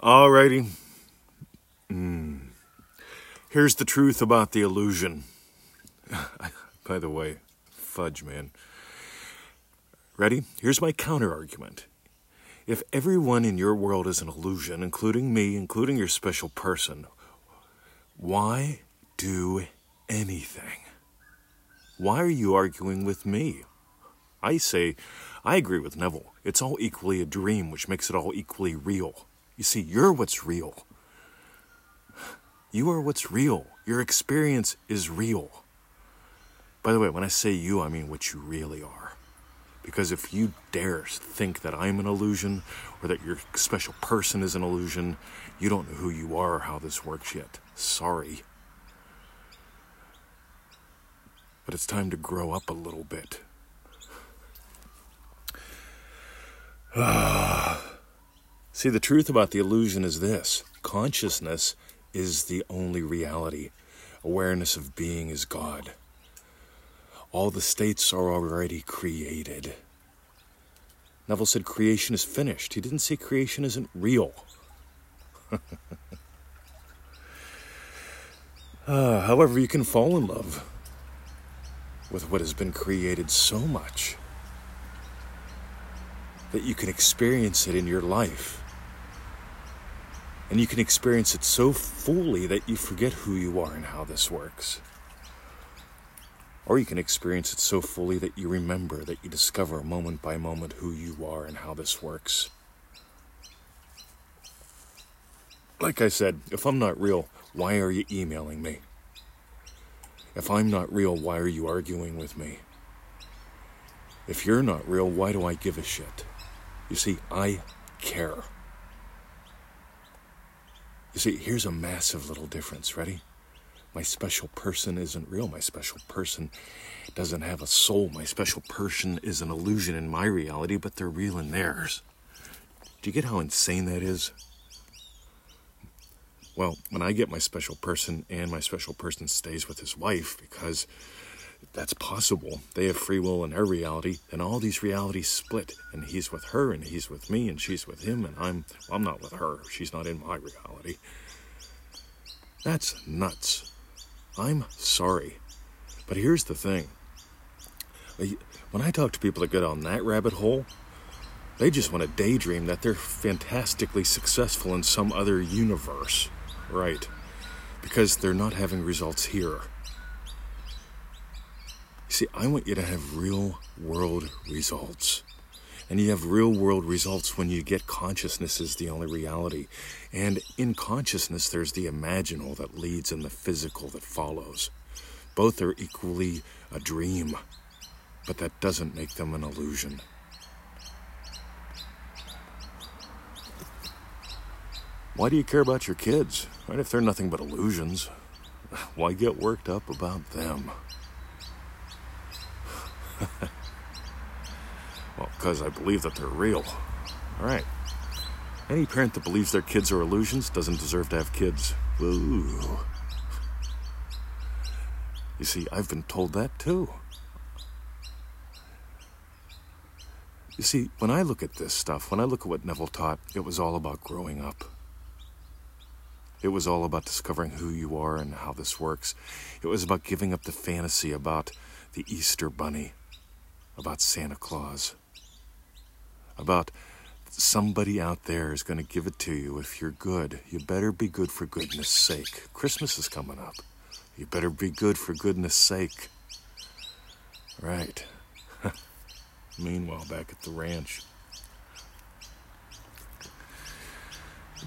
Alrighty. Mm. Here's the truth about the illusion. By the way, fudge, man. Ready? Here's my counter argument. If everyone in your world is an illusion, including me, including your special person, why do anything? Why are you arguing with me? I say, I agree with Neville. It's all equally a dream, which makes it all equally real. You see, you're what's real. You are what's real. Your experience is real. By the way, when I say you, I mean what you really are. Because if you dare think that I'm an illusion or that your special person is an illusion, you don't know who you are or how this works yet. Sorry. But it's time to grow up a little bit. Ah. See, the truth about the illusion is this consciousness is the only reality. Awareness of being is God. All the states are already created. Neville said creation is finished. He didn't say creation isn't real. uh, however, you can fall in love with what has been created so much that you can experience it in your life. And you can experience it so fully that you forget who you are and how this works. Or you can experience it so fully that you remember, that you discover moment by moment who you are and how this works. Like I said, if I'm not real, why are you emailing me? If I'm not real, why are you arguing with me? If you're not real, why do I give a shit? You see, I care. You see, here's a massive little difference. Ready? My special person isn't real. My special person doesn't have a soul. My special person is an illusion in my reality, but they're real in theirs. Do you get how insane that is? Well, when I get my special person and my special person stays with his wife because that's possible. They have free will in their reality, and all these realities split. And he's with her, and he's with me, and she's with him, and I'm well, I'm not with her. She's not in my reality. That's nuts. I'm sorry. But here's the thing. Uh, when I talk to people that get on that rabbit hole, they just want to daydream that they're fantastically successful in some other universe. Right. Because they're not having results here. See, I want you to have real world results. And you have real world results when you get consciousness is the only reality. And in consciousness, there's the imaginal that leads and the physical that follows. Both are equally a dream, but that doesn't make them an illusion. Why do you care about your kids? Right? If they're nothing but illusions, why get worked up about them? well, because I believe that they're real. All right. Any parent that believes their kids are illusions doesn't deserve to have kids. Ooh. You see, I've been told that too. You see, when I look at this stuff, when I look at what Neville taught, it was all about growing up. It was all about discovering who you are and how this works. It was about giving up the fantasy about the Easter Bunny about Santa Claus, about somebody out there is going to give it to you if you're good. You better be good for goodness sake. Christmas is coming up. You better be good for goodness sake. Right. Meanwhile, back at the ranch.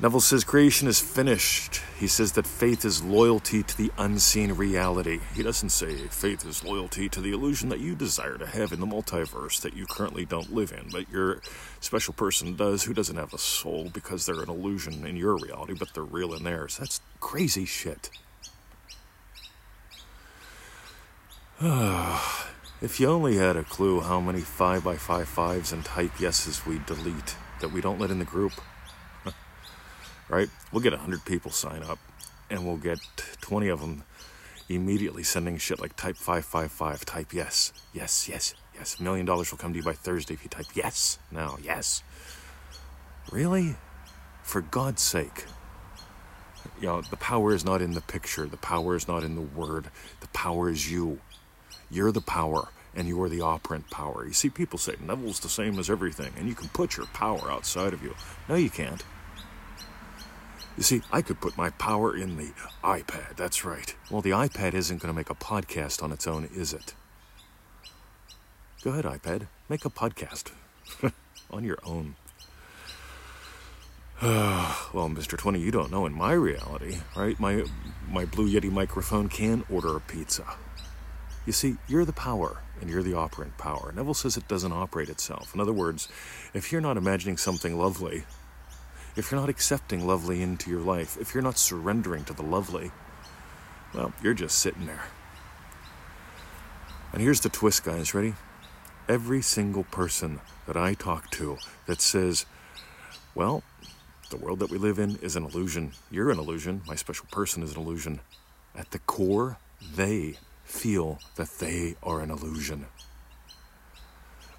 Neville says creation is finished. He says that faith is loyalty to the unseen reality. He doesn't say faith is loyalty to the illusion that you desire to have in the multiverse that you currently don't live in, but your special person does who doesn't have a soul because they're an illusion in your reality, but they're real in theirs. That's crazy shit. if you only had a clue how many 5 by 5 fives and type yeses we delete that we don't let in the group right? We'll get 100 people sign up and we'll get 20 of them immediately sending shit like type 555, type yes, yes, yes, yes. A million dollars will come to you by Thursday if you type yes. No, yes. Really? for God's sake. You know, the power is not in the picture, the power is not in the word, the power is you. You're the power, and you are the operant power. You see, people say Neville's the same as everything, and you can put your power outside of you. No, you can't. You see, I could put my power in the iPad, that's right. Well, the iPad isn't going to make a podcast on its own, is it? Go ahead, iPad, make a podcast on your own. well, Mr. 20, you don't know in my reality, right? My my Blue Yeti microphone can order a pizza. You see, you're the power and you're the operant power. Neville says it doesn't operate itself. In other words, if you're not imagining something lovely, if you're not accepting lovely into your life, if you're not surrendering to the lovely, well, you're just sitting there. And here's the twist, guys. Ready? Every single person that I talk to that says, well, the world that we live in is an illusion. You're an illusion. My special person is an illusion. At the core, they feel that they are an illusion.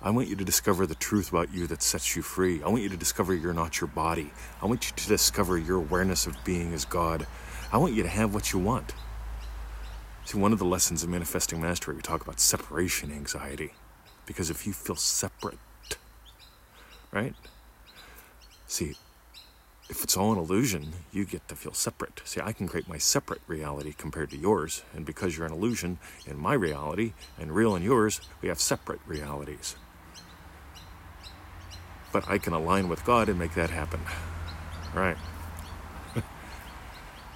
I want you to discover the truth about you that sets you free. I want you to discover you're not your body. I want you to discover your awareness of being as God. I want you to have what you want. See, one of the lessons of manifesting mastery, we talk about separation anxiety. Because if you feel separate, right? See, if it's all an illusion, you get to feel separate. See, I can create my separate reality compared to yours. And because you're an illusion in my reality and real in yours, we have separate realities but I can align with God and make that happen. Right.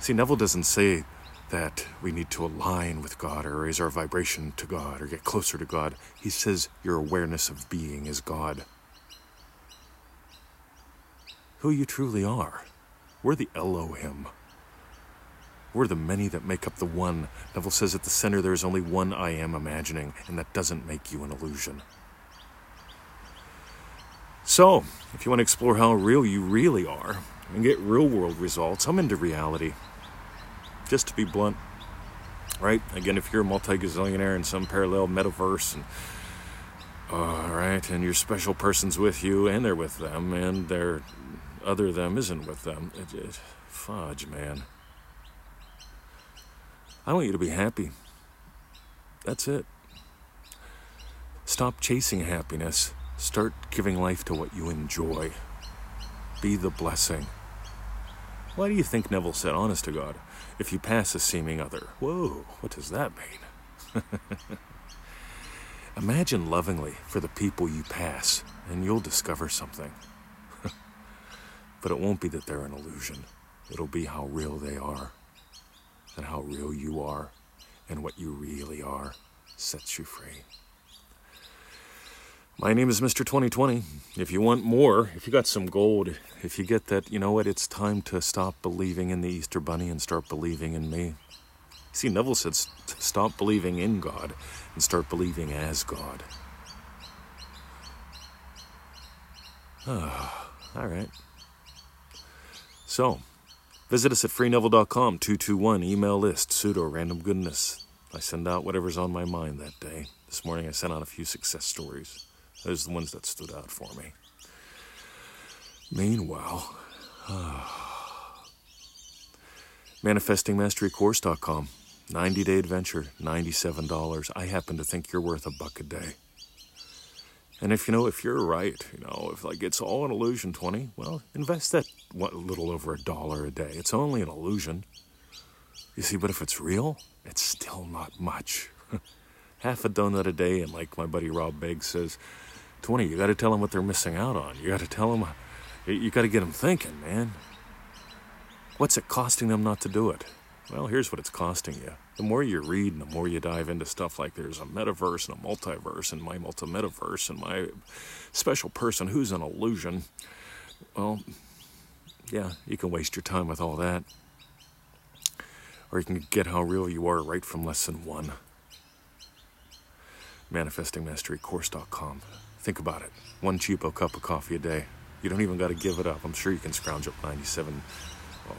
See, Neville doesn't say that we need to align with God or raise our vibration to God or get closer to God. He says your awareness of being is God. Who you truly are. We're the Elohim. We're the many that make up the one. Neville says at the center there is only one I am imagining, and that doesn't make you an illusion. So, if you want to explore how real you really are and get real world results, I'm into reality. Just to be blunt, right? Again, if you're a multi gazillionaire in some parallel metaverse, and all right, and your special person's with you, and they're with them, and their other them isn't with them, it, it, fudge, man. I want you to be happy. That's it. Stop chasing happiness Start giving life to what you enjoy. Be the blessing. Why do you think Neville said, honest to God, if you pass a seeming other? Whoa, what does that mean? Imagine lovingly for the people you pass, and you'll discover something. but it won't be that they're an illusion, it'll be how real they are, and how real you are, and what you really are sets you free. My name is Mr. 2020. If you want more, if you got some gold, if you get that, you know what, it's time to stop believing in the Easter Bunny and start believing in me. See, Neville said stop believing in God and start believing as God. All right. So, visit us at freeneville.com, 221, email list, pseudo random goodness. I send out whatever's on my mind that day. This morning I sent out a few success stories. Those are the ones that stood out for me. Meanwhile, manifestingmasterycourse.com, 90 day adventure, $97. I happen to think you're worth a buck a day. And if you know, if you're right, you know, if like it's all an illusion, 20, well, invest that what, little over a dollar a day. It's only an illusion. You see, but if it's real, it's still not much. Half a donut a day, and like my buddy Rob Beggs says, 20, you got to tell them what they're missing out on. You got to tell them, you got to get them thinking, man. What's it costing them not to do it? Well, here's what it's costing you. The more you read and the more you dive into stuff like there's a metaverse and a multiverse and my multi-metaverse and my special person who's an illusion, well, yeah, you can waste your time with all that. Or you can get how real you are right from lesson one. ManifestingMasteryCourse.com. Think about it. One cheapo cup of coffee a day. You don't even got to give it up. I'm sure you can scrounge up 97. Well,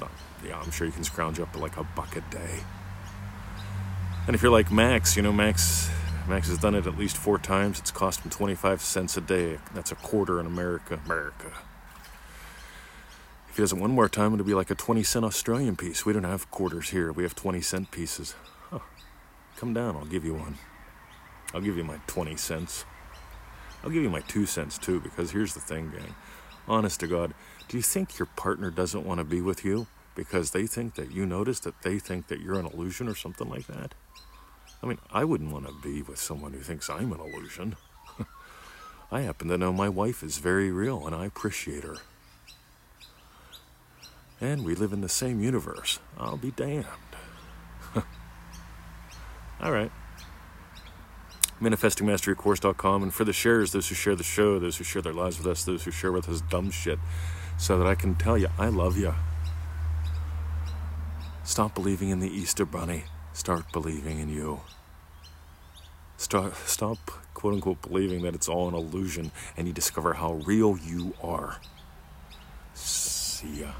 not, yeah, I'm sure you can scrounge up like a buck a day. And if you're like Max, you know, Max Max has done it at least four times. It's cost him 25 cents a day. That's a quarter in America. America. If he does it one more time, it'll be like a 20 cent Australian piece. We don't have quarters here, we have 20 cent pieces. Huh. Come down, I'll give you one. I'll give you my 20 cents. I'll give you my two cents too, because here's the thing, gang. Honest to God, do you think your partner doesn't want to be with you because they think that you notice that they think that you're an illusion or something like that? I mean, I wouldn't want to be with someone who thinks I'm an illusion. I happen to know my wife is very real and I appreciate her. And we live in the same universe. I'll be damned. All right. ManifestingMasteryCourse.com. And for the sharers, those who share the show, those who share their lives with us, those who share with us dumb shit, so that I can tell you, I love you. Stop believing in the Easter Bunny. Start believing in you. Stop, stop, quote unquote, believing that it's all an illusion and you discover how real you are. See ya.